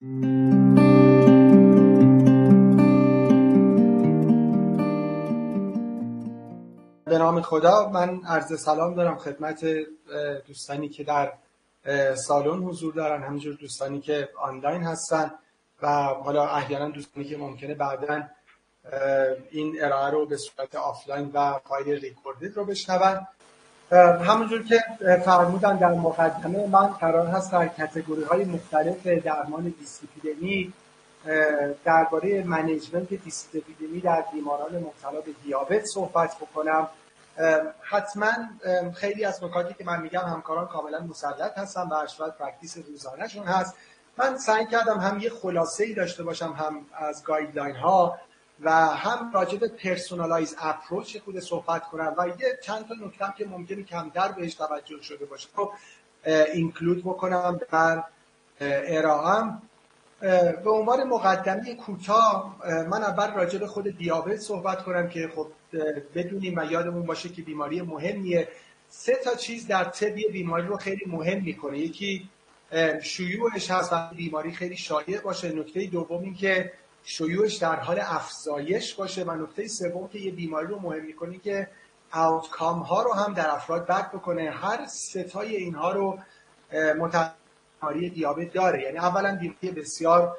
به نام خدا من عرض سلام دارم خدمت دوستانی که در سالن حضور دارن همینجور دوستانی که آنلاین هستن و حالا احیانا دوستانی که ممکنه بعدا این ارائه رو به صورت آفلاین و فایل recorded رو بشنون. همونجور که فرمودن در مقدمه من قرار هست در category های مختلف درمان دیسیپلینی درباره management dyslipidemia در بیماران مبتلا به دیابت صحبت بکنم. حتما خیلی از نکاتی که من میگم همکاران کاملا مسلط هستن و جزو practice روزانهشون هست. من سعی کردم هم یه خلاصه ای داشته باشم هم از guideline ها و هم راجع به personalized approach خود صحبت کنم و یه چند تا نکته که ممکنه کمتر بهش توجه شده باشه. رو اینکلود بکنم در ارائهم به عنوان مقدمه کوتاه من اول راجع به خود دیابت صحبت کنم که خب بدونیم و یادمون باشه که بیماری مهمیه. سه تا چیز در طبی بیماری رو خیلی مهم می‌کنه. یکی شیوعش هست و بیماری خیلی شایع باشه. نکته دوم این که شیوعش در حال افزایش باشه و نکته سوم که یه بیماری رو مهم می‌کنه که آوتکام ها رو هم در افراد بد بکنه. هر ستای اینها رو بیماری دیابت داره. یعنی اولا بیماری بسیار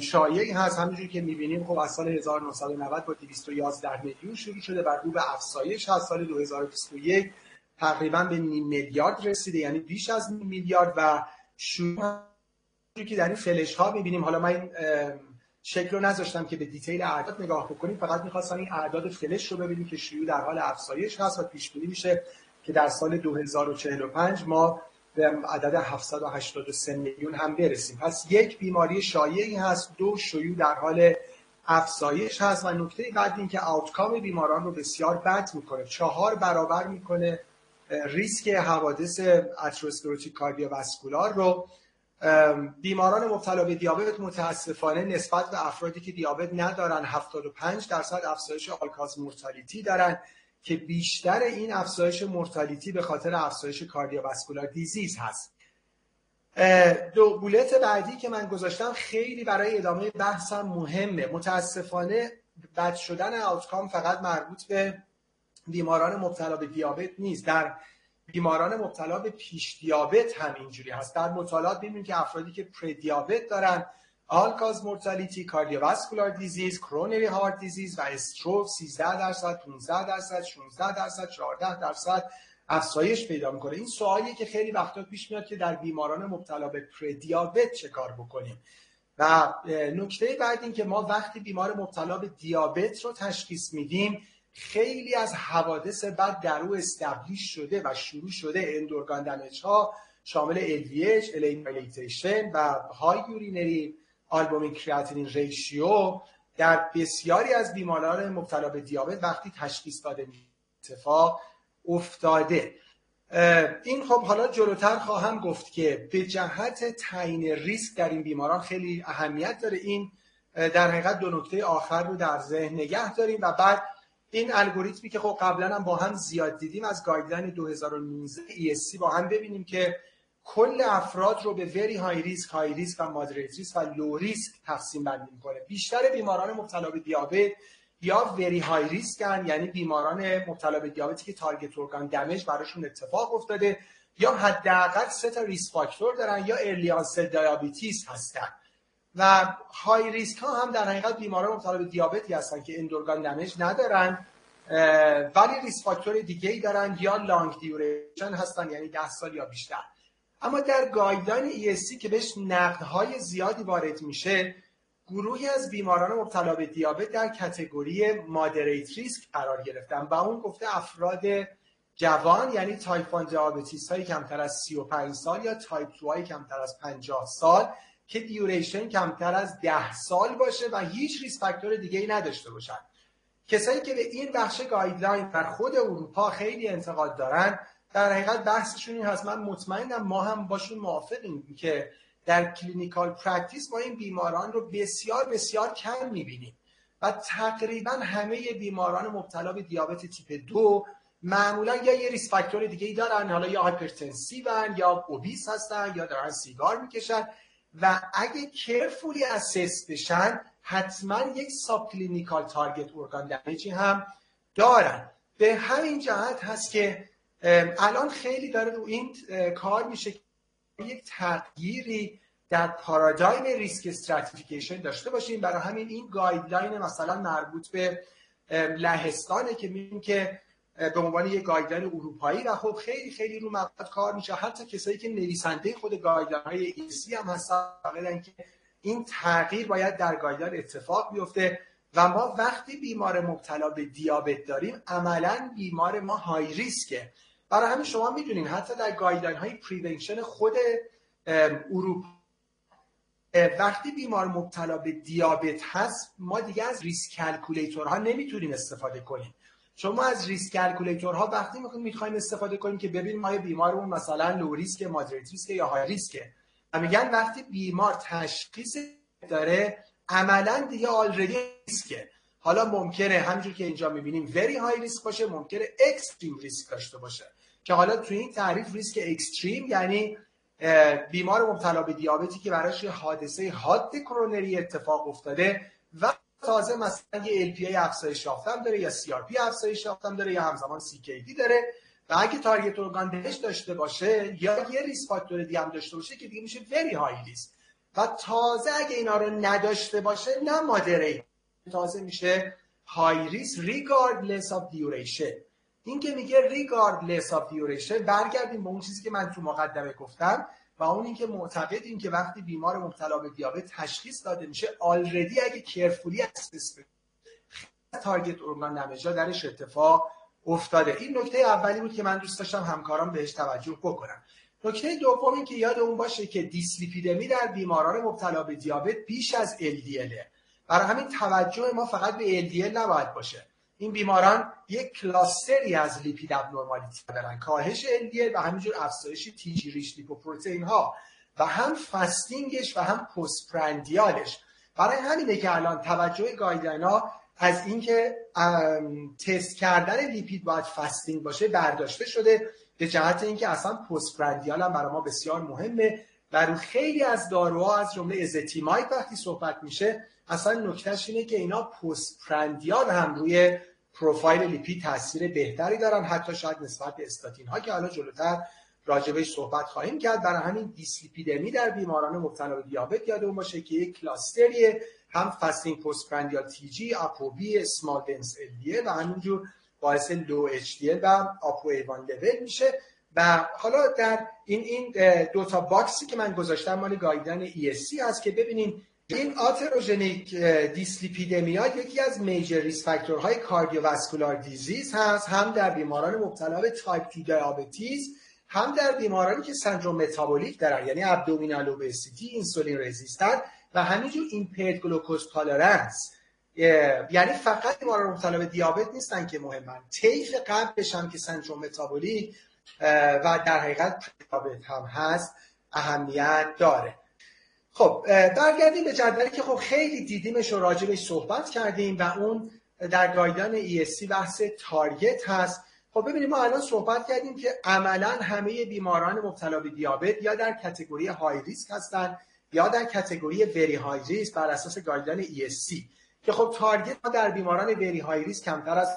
شایعی هست. همونجوری که می‌بینیم خب از سال 1990 با 211 میلیون شروع شده و رو به افزایش از سال 2021 تقریبا به نیم میلیارد رسیده. یعنی بیش از نیم میلیارد و شروع. که در این فلش ها می‌بینیم. حالا من شکل رو نذاشتم که به دیتیل اعداد نگاه بکنیم. فقط می‌خواستم این اعداد فلش رو ببینیم که شیوع در حال افزایش هست و پیش بینی میشه که در سال 2045 ما به عدد 783 میلیون هم برسیم. پس یک بیماری شایعی هست دو شیوع در حال افزایش هست و نکته بعد این که آوتکام بیماران رو بسیار بد می‌کنه. چهار برابر می‌کنه ریسک حوادث اتروسکلروتیک کاردیوواسکولار رو. بیماران مبتلا به دیابت متاسفانه نسبت به افرادی که دیابت ندارن 75 درصد افزایش آلکاز مورتالیتی دارن که بیشتر این افزایش مورتالیتی به خاطر افزایش کاردیوواسکولار دیزیز هست. دو بولت بعدی که من گذاشتم خیلی برای ادامه بحثم مهمه. متاسفانه بد شدن آوتکام فقط مربوط به بیماران مبتلا به دیابت نیست. در بیماران مبتلا به پیش دیابت هم اینجوری هست. در مطالعات می‌بینیم که افرادی که پری دیابت دارن آل کاز مورتالیتی کاردیوواسکولار دیزیز کرونری هارت دیزیز و استروک 13 درصد 15 درصد 16 درصد 14 درصد افزایش پیدا می‌کنه. این سوالیه که خیلی وقتا پیش میاد که در بیماران مبتلا به پری دیابت چه کار بکنیم. و نکته بعد این که ما وقتی بیمار مبتلا به دیابت رو تشخیص میدیم خیلی از حوادث بد در او establish شده و شروع شده. end organ damage ها شامل LVH, LA dilatation و high urinary albumin creatinine ratio در بسیاری از بیماران مبتلا به دیابت وقتی تشخیص داده اتفاق افتاده. این خب حالا جلوتر خواهم گفت که به جهت تعیین ریسک در این بیماران خیلی اهمیت داره. این در حقیقت دو نکته آخر رو در ذهن نگه داریم و بعد این الگوریتمی که خب قبلا هم با هم زیاد دیدیم از guideline 2019 ESC با هم ببینیم که کل افراد رو به very high risk high risk و moderate risk و low risk تقسیم بندی می‌کنه. بیشتر بیماران مبتلا به دیابت یا very high risk ن یعنی بیماران مبتلا به دیابتی که target organ damage براشون اتفاق افتاده یا حداقل سه تا risk factor دارن یا early diabetes هستن. و high risk ها هم در حقیقت بیماران مبتلا به دیابتی هستن که end organ damage ندارن ولی risk factor دیگه ای دارن یا long duration هستن یعنی 10 سال یا بیشتر. اما در guideline ESC که بهش نقدهای زیادی وارد میشه گروهی از بیماران مبتلا به دیابت در category moderate risk قرار گرفتن و اون گفته افراد جوان یعنی تایپ 1 diabetes های کمتر از 35 سال یا تایپ 2 های کمتر از 50 سال که duration کمتر از 10 سال باشه و هیچ risk factor دیگه ای نداشته باشن. کسایی که به این بخش guideline در خود اروپا خیلی انتقاد دارن در حقیقت بحثشون این هست. من مطمئنم ما هم باشون موافقیم که در clinical practice ما این بیماران رو بسیار بسیار کم می‌بینیم. و تقریبا همه بیماران مبتلا به دیابت تیپ دو معمولا یا یه risk factor دیگه ای دارن. حالا یا hypertension یا obese هستن یا دارن سیگار می‌کشن. و اگه carefully assess بشن حتما یک subclinical target organ damage ی هم دارن. به همین جهت هست که الان خیلی داره رو این کار میشه که یک تغییری در پارادایم risk stratification داشته باشیم. برای همین این guideline مثلا مربوط به لهستانه که می‌بینیم که به عنوان یک guideline اروپایی و خب خیلی خیلی رو مواد کار میشه. حتی کسایی که نویسنده خود guideline های ESC هم هستن که این تغییر باید در guideline اتفاق بیفته و ما وقتی بیمار مبتلا به دیابت داریم عملا بیمار ما high risk ه برای همین شما می‌دونین حتی در guideline های prevention خود اروپا وقتی بیمار مبتلا به دیابت هست ما دیگه از risk calculator ها نمی‌تونیم استفاده کنیم. چون ما از risk calculator ها وقتی می‌خوایم استفاده کنیم که ببینیم ما بیمارمون مثلا low risk moderate risk یا high risk ه و میگن وقتی بیمار تشخیص داره عملا دیگه already risk ه حالا ممکنه همونجور که اینجا می‌بینیم very high risk باشه ممکنه extreme risk داشته باشه. که حالا تو این تعریف ریسک extreme یعنی بیمار مبتلا به دیابتی که براش حادثه حاد کرونری اتفاق افتاده و تازه مثلا یه LPA افزایش یافتم داره یا CRP افزایش یافتم داره یا همزمان CKD داره. و اگه target organ damage داشته باشه یا یه risk factor دیگه هم داشته باشه که دیگه میشه very high risk و تازه اگه اینا رو نداشته باشه نه moderate تازه میشه high risk regardless of duration این که میگه regardless of duration برگردیم به اون چیزی که من تو مقدمه گفتم. و اون اینکه معتقدیم که وقتی بیمار مبتلا به دیابت تشخیص داده میشه already اگه carefully assess target organ damage ها درش اتفاق افتاده. این نکته اولی بود که من دوست داشتم همکاران بهش توجه بکنم. نکته دوم این که یادمون باشه که دیسلیپیدمی در بیماران مبتلا به دیابت بیش از LDL برای همین توجه ما فقط به LDL نباید باشه. این بیماران یک cluster ی از lipid abnormality دارن کاهش HDL و همینجور افزایش TG rich lipoprotein ها و هم fasting ش و هم postprandial ش برای همینه که الان توجه guideline ها از اینکه تست کردن لیپید باید fasting باشه برداشته شده به جهت اینکه اصلا postprandial هم برای ما بسیار مهمه و رو خیلی از داروها از جمله ezetimibe وقتی صحبت میشه اصلا نکتهش اینه که اینا postprandial هم روی پروفایل لیپید تاثیر بهتری دارن حتی شاید نسبت به استاتین ها که حالا جلوتر راجبش صحبت خواهیم کرد. برای همین دیسلیپیدمی در بیماران مبتلا به دیابت یادمون باشه که یک cluster یه. هم fasting postprandial TG apoB small dense LDL و همینجور باعث low HDL و apo A1 level میشه. و حالا در این این دو تا box ی که من گذاشتم مال guideline ESC هست که ببینیم این atherogenic dyslipidemia یکی از major risk factor های cardiovascular disease هست هم در بیماران مبتلا به تایپ 2 diabetes هم در بیمارانی که سندروم متابولیک دارن یعنی abdominal obesity insulin resistant و همینجور impaired glucose tolerance یعنی فقط بیماران مبتلا به دیابت نیستن که مهمن. طیف قبلش هم که سندروم متابولیک و در حقیقت دیابت هم هست اهمیت داره. خب برگردیم به جدولی که خب خیلی دیدیمش و راجبش صحبت کردیم و اون در guideline ESC بحث target هست. خب ببینیم ما الان صحبت کردیم که عملا همه بیماران مبتلا به دیابت یا در category high risk هستن یا در category very high risk بر اساس guideline ESC که خب target ما در بیماران very high risk کمتر از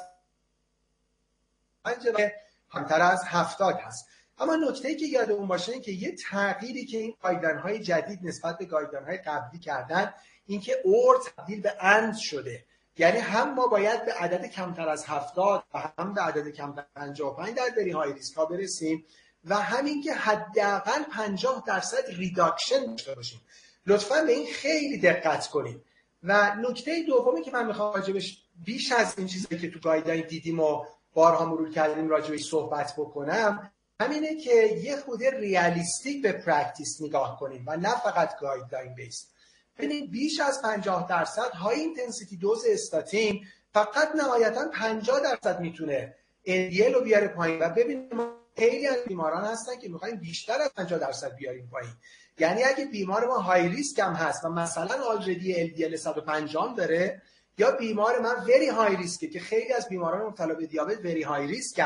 کمتر از 70 هست. اما نکته ای که یادمون باشه این که یه تغییری که این guideline های جدید نسبت به guideline های قبلی کردن اینکه or تبدیل به and شده. یعنی هم ما باید به عدد کمتر از 70 و هم به عدد کمتر 55 در very high risk ها برسیم و همین که حداقل 50 درصد reduction داشته باشیم. لطفا به این خیلی دقت کنیم و نکته دومی که من می‌خوام راجبش بیش از این چیزی که تو guideline دیدیم و بارها مرور کردیم راجبش صحبت بکنم همینه که یه خورده realistic به practice نگاه کنیم و نه فقط guideline based ببینید بیش از 50 درصد high intensity dose استاتین فقط نهایتا 50 درصد می‌تونه LDL رو بیاره پایین. و ببینید ما خیلی از بیماران هستن که می‌خوایم بیشتر از 50 درصد بیاریم پایین. یعنی اگه بیمار ما high risk هم هست و مثلا already LDL 150 داره یا بیمار من very high risk ه که خیلی از بیماران مبتلا به دیابت very high risk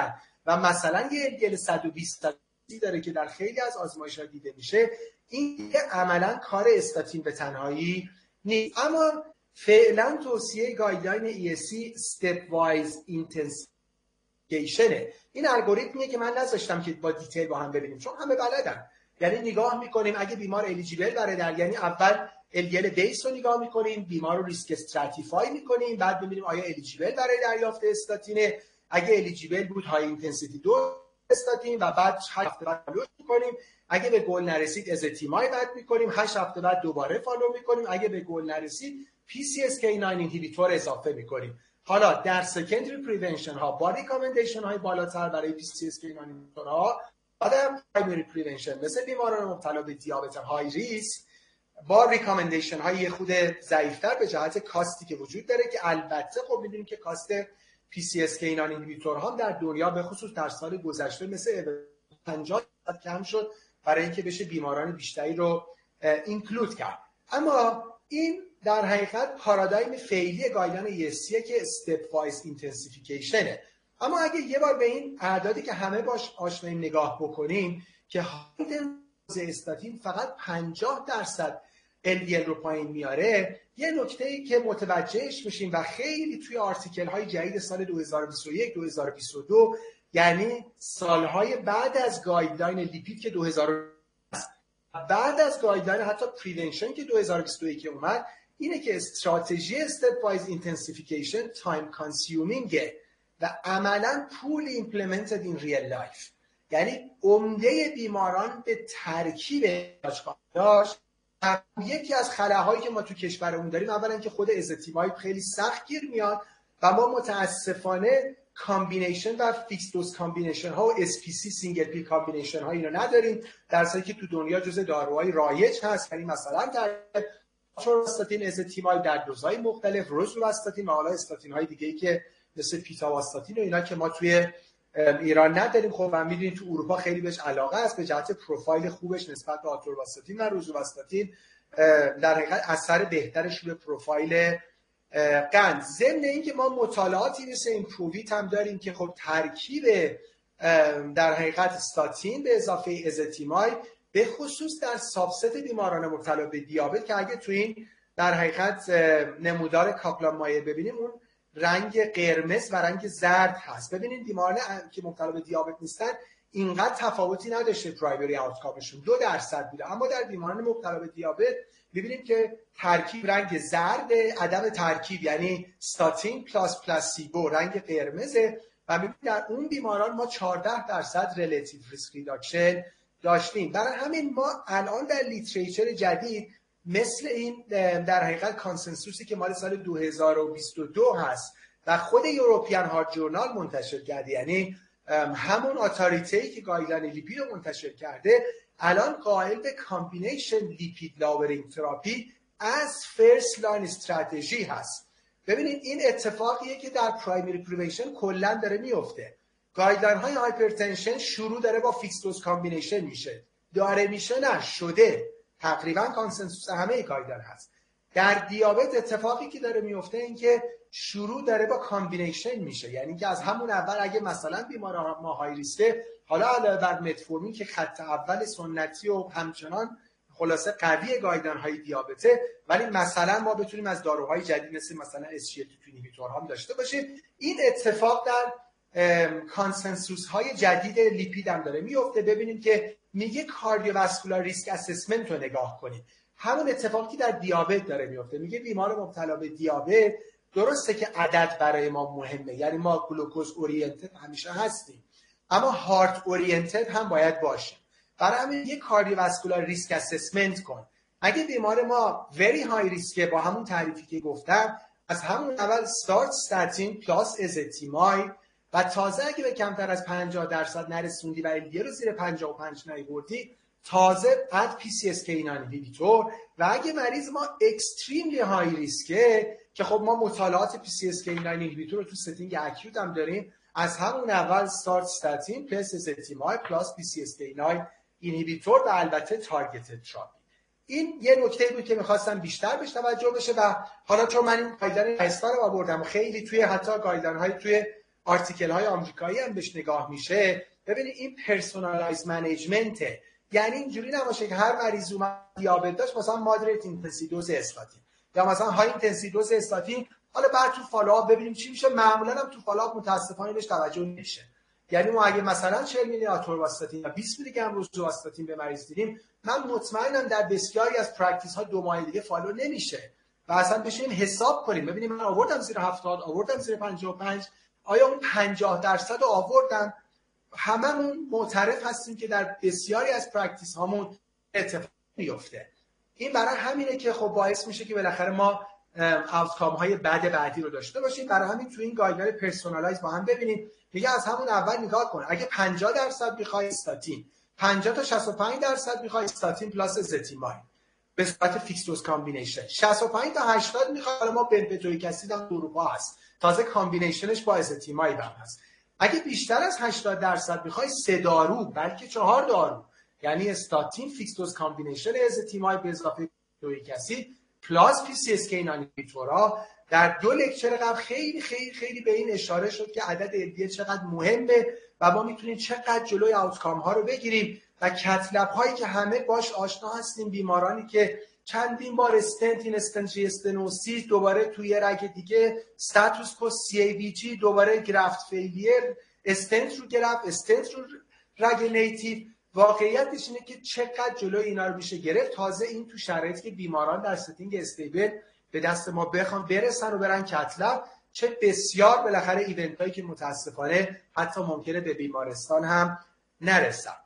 و مثلا یه LDL 120 داره که در خیلی از آزمایش دیده میشه. این عملا کار استاتین به تنهایی نیست. اما فعلا توصیه guideline ESC step wise intensification این الگوریتمیه که من نذاشتم که با detail با هم ببینیم چون همه بلدن. یعنی نگاه می‌کنیم اگه بیمار eligible برای در یعنی اول LDL base رو نگاه می‌کنیم بیمار رو risk stratify می‌کنیم بعد ببینیم آیا eligible برای دریافت استاتینه. اگه eligible بود high intensity dose استاتین و بعد 8 هفته بعد follow می‌کنیم. اگه به گل نرسید ezetimibe add می‌کنیم. 8 هفته بعد دوباره follow می‌کنیم. اگه به گل نرسید PCSK9 inhibitor اضافه می‌کنیم. حالا در secondary prevention ها با recommendation های بالاتر برای PCSK9 inhibitor ها و در primary prevention مثل بیماران مبتلا به دیابت high risk با recommendation های خورده ضعیفتر به جهت cost ی که وجود داره که البته خب می‌دونیم که cost PCSK9 inhibitor هم در دنیا به خصوص در سال گذشته مثل 50 کم شد برای اینکه بشه بیماران بیشتری رو include کرد. اما این در حقیقت paradigm فعلی guideline ESC که stepwise intensification ه اما اگه یه بار به این اعدادی که همه باش آشناییم نگاه بکنیم که dose استاتین فقط 50 درصد LDL رو پایین میاره یه نکته ای که متوجهش میشیم و خیلی توی article های جدید سال 2021 2022 یعنی سالهای بعد از guideline lipid که 2000 بعد از guideline حتی prevention که 2021 اومد اینه که استراتژی stepwise intensification time consuming ه و عملا poorly implemented in real life یعنی عمده بیماران به ترکیب داشت. یکی از خلاهایی که ما تو کشورمون داریم اولا که خود ezetimibe خیلی سخت گیر میاد و ما متاسفانه combination و fixed dose combination ها و SPC single pill combination ها اینو نداریم. در که تو دنیا جز داروهای رایج هست. یعنی مثلا در استاتین ezetimibe در دوزهای مختلف روزوواستاتین و حالا استاتین های دیگه که مثل پیتاواستاتین و اینا که ما توی ایران نداریم. خب و می‌دونید تو اروپا خیلی بهش علاقه است. به جهت پروفایل خوبش نسبت به آتورواستاتین و روزوواستاتین در حقیقت اثر بهترش به پروفایل قند. ضمن اینکه ما مطالعاتی مثل IMPROVE-IT هم داریم که خب ترکیب در حقیقت استاتین به اضافه ezetimibe به خصوص در subset بیماران مبتلا به دیابت که اگه تو این در حقیقت نمودار کاپلان مایر ببینیم اون رنگ قرمز و رنگ زرد هست. ببینید بیماران که مبتلا به دیابت نیستن اینقدر تفاوتی نداشته primary outcome شون. دو درصد بوده. اما در بیماران مبتلا به دیابت ببینیم که ترکیب رنگ زرد عدم ترکیب یعنی statin plus placebo رنگ قرمزه. و ببینید در اون بیماران ما 14 درصد relative risk reduction داشتیم. برای همین ما الان در literature جدید مثل این در حقیقت consensus ی که مال سال 2022 هست و خود European Heart Journal منتشر کرده. یعنی همون authority که guideline lipid رو منتشر کرده الان قائل به combination lipid lowering therapy از first line strategy هست. ببینید این اتفاقیه که در primary prevention کلا داره میفته guideline های hypertension شروع داره با fixed dose combination میشه. داره میشه نه شده. تقریبا consensus همه guideline هست. در دیابت اتفاقی که داره میفته این که شروع داره با combination میشه. یعنی که از همون اول اگه مثلا بیمار ما high risk ه حالا علاوه بر متفورمین که خط اول سنتی و همچنان خلاصه قوی guideline های دیابته ولی مثلا ما بتونیم از داروهای جدید مثل مثلا SGLT2 هم داشته باشیم. این اتفاق در consensus های جدید لیپید هم داره میفته. ببینیم که میگه cardiovascular risk assessment رو نگاه کنیم همون اتفاقی در دیابت داره میفته. میگه بیمار مبتلا به دیابت درسته که عدد برای ما مهمه. یعنی ما glucose oriented همیشه هستیم. اما heart oriented هم باید باشه. برای همین یه cardiovascular risk assessment کن. اگه بیمار ما very high risk ه با همون تعریفی که گفتم از همون اول start statin plus ezetimibe و تازه اگه به کمتر از 50 درصد نرسوندی و LDL رو زیر 55 نیوردی تازه add PCSK9 و اگه مریض ما extremely high risk ه که خب ما مطالعات PCSK9 رو تو setting acute هم داریم از همون اول start statin plus ezetimibe plus PCSK9 inhibitor و البته target therapy این یه نکته بود که می‌خواستم بیشتر بهش توجه بشه و حالا چون من این guideline رو خیلی توی حتی guideline های توی article های آمریکایی هم بهش نگاه میشه. ببینید این personalized management ه یعنی اینجوری نباشه که هر مریض اومد دیابت داشت مثلا moderate intensity dose statin. یا مثلا high intensity dose statin. حالا بعد تو follow-up ببینیم چی میشه. معمولا هم تو follow-up متاسفانه بهش توجه نمیشه. یعنی ما اگه مثلا 40 میلی آتورواستاتین یا 20 میلی گرم روزواستاتین به مریض دادیم من مطمئنم در بسیاری از practice ها دو ماه دیگه follow نمیشه. و اصلا بشینیم حساب کنیم. ببینیم من آوردم زیر 70 آوردم زیر 55 آیا اون 50 درصد رو آوردم هممون معترف هستیم که در بسیاری از practice هامون اتفاق میفته این برای همینه که خب باعث میشه که بالاخره ما outcome های بد بعدی رو داشته باشیم. برای همین تو این guideline personalized با هم ببینیم. میگه از همون اول نگاه کن. اگه 50 درصد می‌خوای استاتین 50 تا 65 درصد می‌خوای statin plus ezetimibe به صورت fixed dose combination 65 تا 80 می‌خوای حالا ما bempedoic acid هم اروپا هست. تازه combination ش با ezetimibe هم هست. اگه بیشتر از 80 درصد می‌خوای سه دارو بلکه چهار دارو. یعنی statin fixed dose combination ezetimibe به اضافه bempedoic acid plus PCSK9 در دو lecture قبل خیلی خیلی خیلی به این اشاره شد که عدد LDL چقدر مهمه و ما می‌تونیم چقدر جلوی outcome ها رو بگیریم. و cath lab هایی که همه باش آشنا هستیم بیمارانی که چندین بار استنت این استنجی استنوسیس دوباره توی رگ دیگه ستاتوس کو سی ای بی جی دوباره گرافت فیلیر استنت رو گرفت استنت رو رگ نیتیو. واقعیتش اینه که چقدر جلوی اینا رو میشه گرفت. تازه این تو شرایطی که بیماران در ستینگ استیبل به دست ما بخوان برسن و برن کتلب چه بسیار بالاخره ایونت هایی که متاسفانه حتی ممکنه به بیمارستان هم نرسن.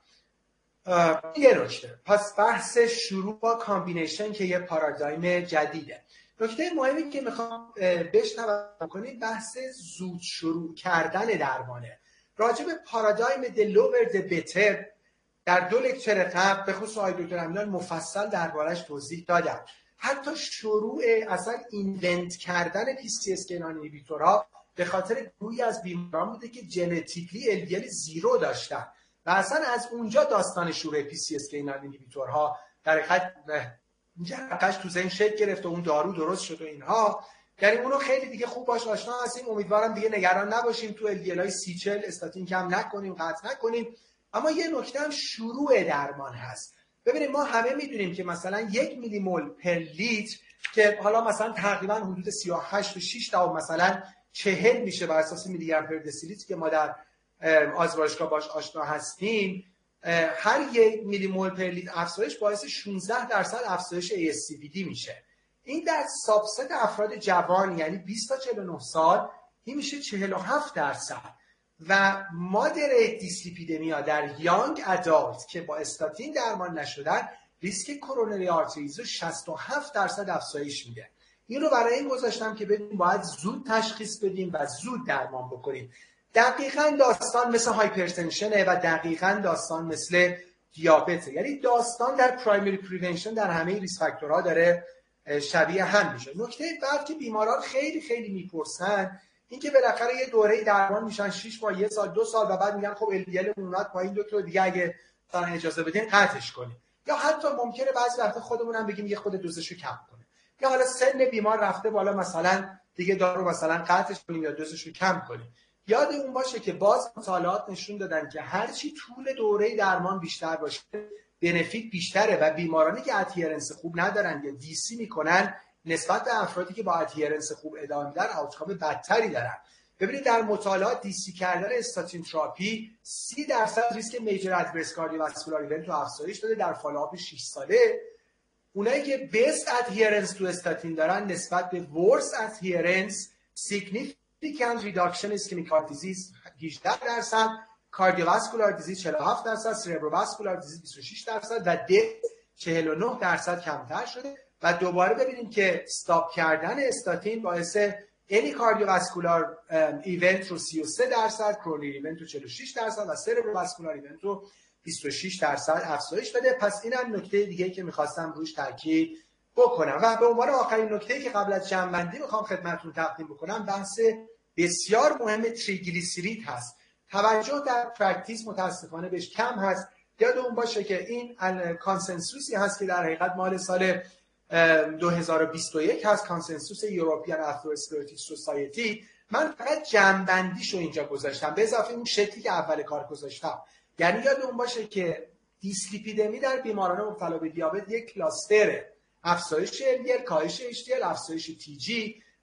یه نکته. پس بحث شروع با combination که یه paradigm جدیده. نکته مهمی که می‌خوام بهش توجه کنیم بحث زود شروع کردن درمانه. راجع به paradigm the lower the better در دو lecture قبل به خصوص آقای دکتر امیان مفصل دربارش توضیح دادن. حتی شروع اصلا invent کردن PCSK9 به خاطر گروهی از بیماران بوده که genetically LDL zero داشتن. اصلا از اونجا داستان شروع PCSK9 ها در حقیقت جرقش تو ذهن شکل گرفت و اون دارو درست شد و اینها. یعنی اونو خیلی دیگه خوب باش آشنا هستیم. امیدوارم دیگه نگران نباشیم. تو LDL های سی چل استاتین کم نکنیم قطع نکنیم. اما یه نکته هم شروع درمان هست. ببینید ما همه می‌دونیم که مثلا یک میلی مول پر لیتر که حالا مثلا تقریبا حدود 38 و 6 تا مثلا 40 میشه بر اساس میلی گرم پر دسیلیتر که ما در آزمایشگاه باش آشنا هستیم هر یک میلی مول پر لیتر افزایش باعث 16 درصد افزایش ASCVD میشه. این در subset افراد جوان یعنی 20 تا 49 سال این میشه 47 درصد. و moderate dyslipidemia در young adult که با استاتین درمان نشدن ریسک coronary arteries رو 67 درصد افزایش میده. این رو برای این گذاشتم که ببینیم باید زود تشخیص بدیم و زود درمان بکنیم. دقیقا داستان مثل hypertension ه و دقیقا داستان مثل دیابته. یعنی داستان در primary prevention در همه risk factor ها داره شبیه هم میشه. نکته بعد که بیماران خیلی خیلی می‌پرسن اینکه بالاخره یه دوره درمان میشن 6 ماه یه سال دو سال و بعد میگن خب LDL اومد پایین دکتر دیگه اگه مثلا اجازه بدین قطعش کنیم. یا حتی ممکنه بعضی وقت خودمون هم بگیم یه خورده دوزشو کم کنه. یا حالا سن بیمار رفته بالا مثلا دیگه دارو مثلا قطعش کنیم یا دوزشو کم کنیم. یادمون باشه که باز مطالعات نشون دادن که هرچی طول دوره درمان بیشتر باشه benefit بیشتره و بیمارانی که adherence خوب ندارن یا DC می‌کنن نسبت به افرادی که با adherence خوب ادامه میدن outcome بدتری دارن. ببینید در مطالعات DC کردن statin therapy 30 درصد risk major adverse cardiovascular event رو افزایش داده در follow-up 6 ساله. اونایی که best adherence تو استاتین دارن نسبت به worst adherence significant reduction ischemic disease 18 درصد cardiovascular disease 47 درصد cerebrovascular disease 26 درصد و death 49 درصد کمتر شده. و دوباره ببینیم که stop کردن استاتین باعث any cardiovascular event رو 33 درصد coronary event رو 46 درصد و cerebrovascular event رو 26 درصد افزایش بده. پس این هم نکته دیگه که می‌خواستم روش تاکید بکنم. و به عنوان آخرین نکته که قبل از جمع‌بندی می‌خوام خدمتتون تقدیم بکنم بحث بسیار مهم تریگلیسیرید هست. توجه در practice متاسفانه بهش کم هست. یادمون باشه که این consensus ی هست که در حقیقت مال سال 2021 هست. consensus European Atherosclerotic Society من فقط جمع‌بندیش رو اینجا گذاشتم. به اضافه اون شکلی که اول کار گذاشتم. یعنی یادمون باشه که دیسلیپیدمی در بیماران مبتلا به دیابت یک cluster ه. افزایش LDL کاهش HDL افزایش TG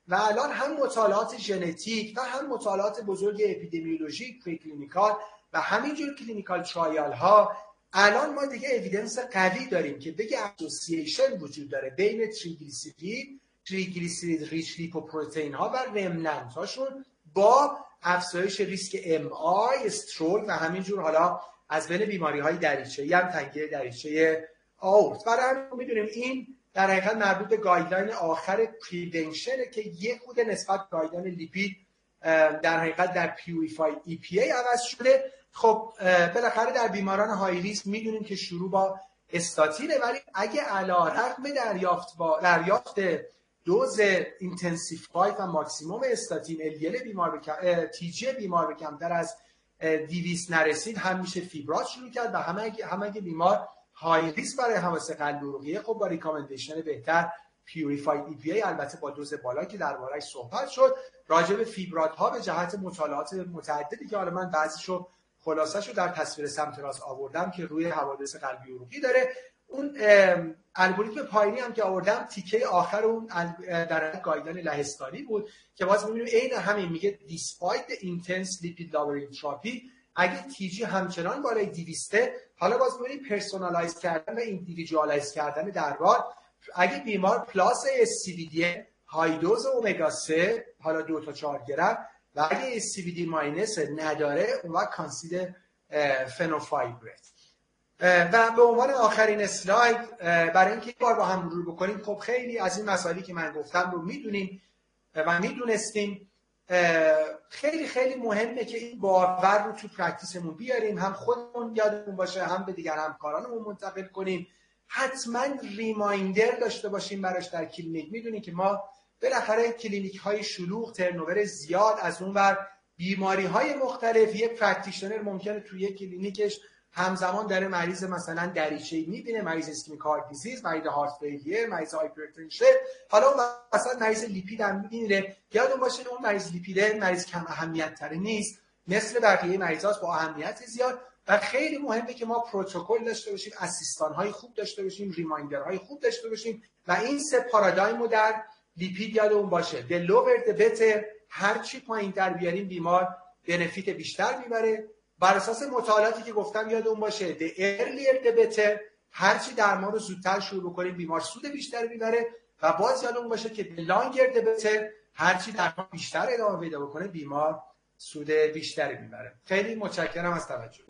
و الان هم مطالعات ژنتیک و هم مطالعات بزرگ اپیدمیولوژیک clinical و همینجور clinical trial ها الان ما دیگه evidence قوی داریم که بگه association وجود داره بین تریگلیسیرید triglyceride rich lipoprotein ها و remnant هاشون با افزایش ریسک MI stroke و همینجور حالا از بین بیماری های دریچه هم تنگی دریچه آورت برای همین می‌دونیم این در حقیقت مربوط به guideline آخر prevention ه که یه خرده نسبت به guideline lipid در حقیقت در purified EPA عوض شده. خب بالاخره در بیماران high risk می‌دونیم که شروع با استاتینه ولی اگه علی‌رغم دریافت با دریافت دوز اینتنسیفای و ماکسیموم استاتین الیل بیمار بکم تیجی بیمار به کمتر از دیویس نرسید هم میشه فیبرات شروع کرد و همه اگه, همه اگه بیمار های ریسک برای قلب عروقی خب با ریکامندیشن بهتر پیوریفاید ای پی ای البته با دوز بالا که دربارهش صحبت شد. راجع به فیبرات ها به جهت مطالعات متعددی که حالا من بعضیشو خلاصش رو در تصویر سمت راست آوردم که روی حوادث قلبی عروقی داره. اون الگوریتم پایینی هم که آوردم تیکه آخر اون در guideline لهستانی بود که باز می‌بینیم عین همین میگه the intense lipid lowering therapy اگه TG همچنان بالای 200 حالا باز می‌بینیم personalize کردن و individualize کردن دربار. اگه بیمار plus ASCVD high dose اومگا 3 حالا دو تا 4 گرم و اگه ASCVD minus نداره اون وقت consider fenofibrate. و به عنوان آخرین اسلاید برای اینکه بار با هم مرور بکنیم خب خیلی از این مسائلی که من گفتم رو می‌دونیم و می‌دونستیم. خیلی خیلی مهمه که این باور رو تو practice مون بیاریم هم خودمون یادمون باشه هم به دیگر همکارانمون منتقل کنیم. حتما reminder داشته باشیم براش در کلینیک. می‌دونیم که ما بالاخره کلینیک های شلوغ turnover زیاد از اون بر بیماری های مختلف یک practitioner ممکنه توی یک کلینیکش همزمان داره مریض مثلا دریچه می‌بینه مریض ischemic heart disease مریض heart failure مریض hypertension. حالا اون مثلا مریض lipid هم می‌بینه. یادتون باشه اون مریض lipid مریض کم اهمیت تره نیست. مثل بقیه مریضاست با اهمیت زیاد. و خیلی مهمه که ما پروتکل داشته باشیم assistant های خوب داشته باشیم reminder های خوب داشته باشیم. و این سه پارادایم رو در لیپید یادمون باشه. The lower the better. هر چی پایین در بیاریم بیمار بنفیت بیشتر می‌بره. بر اساس مطالعاتی که گفتم یاد اون باشه the earlier the better هرچی درمان رو زودتر شروع کنیم بیمار سود بیشتری می‌بره و باز یاد اون باشه که the longer the better هرچی درمان بیشتر ادامه پیدا بکنه بیمار سود بیشتری می‌بره. خیلی متشکرم از توجه.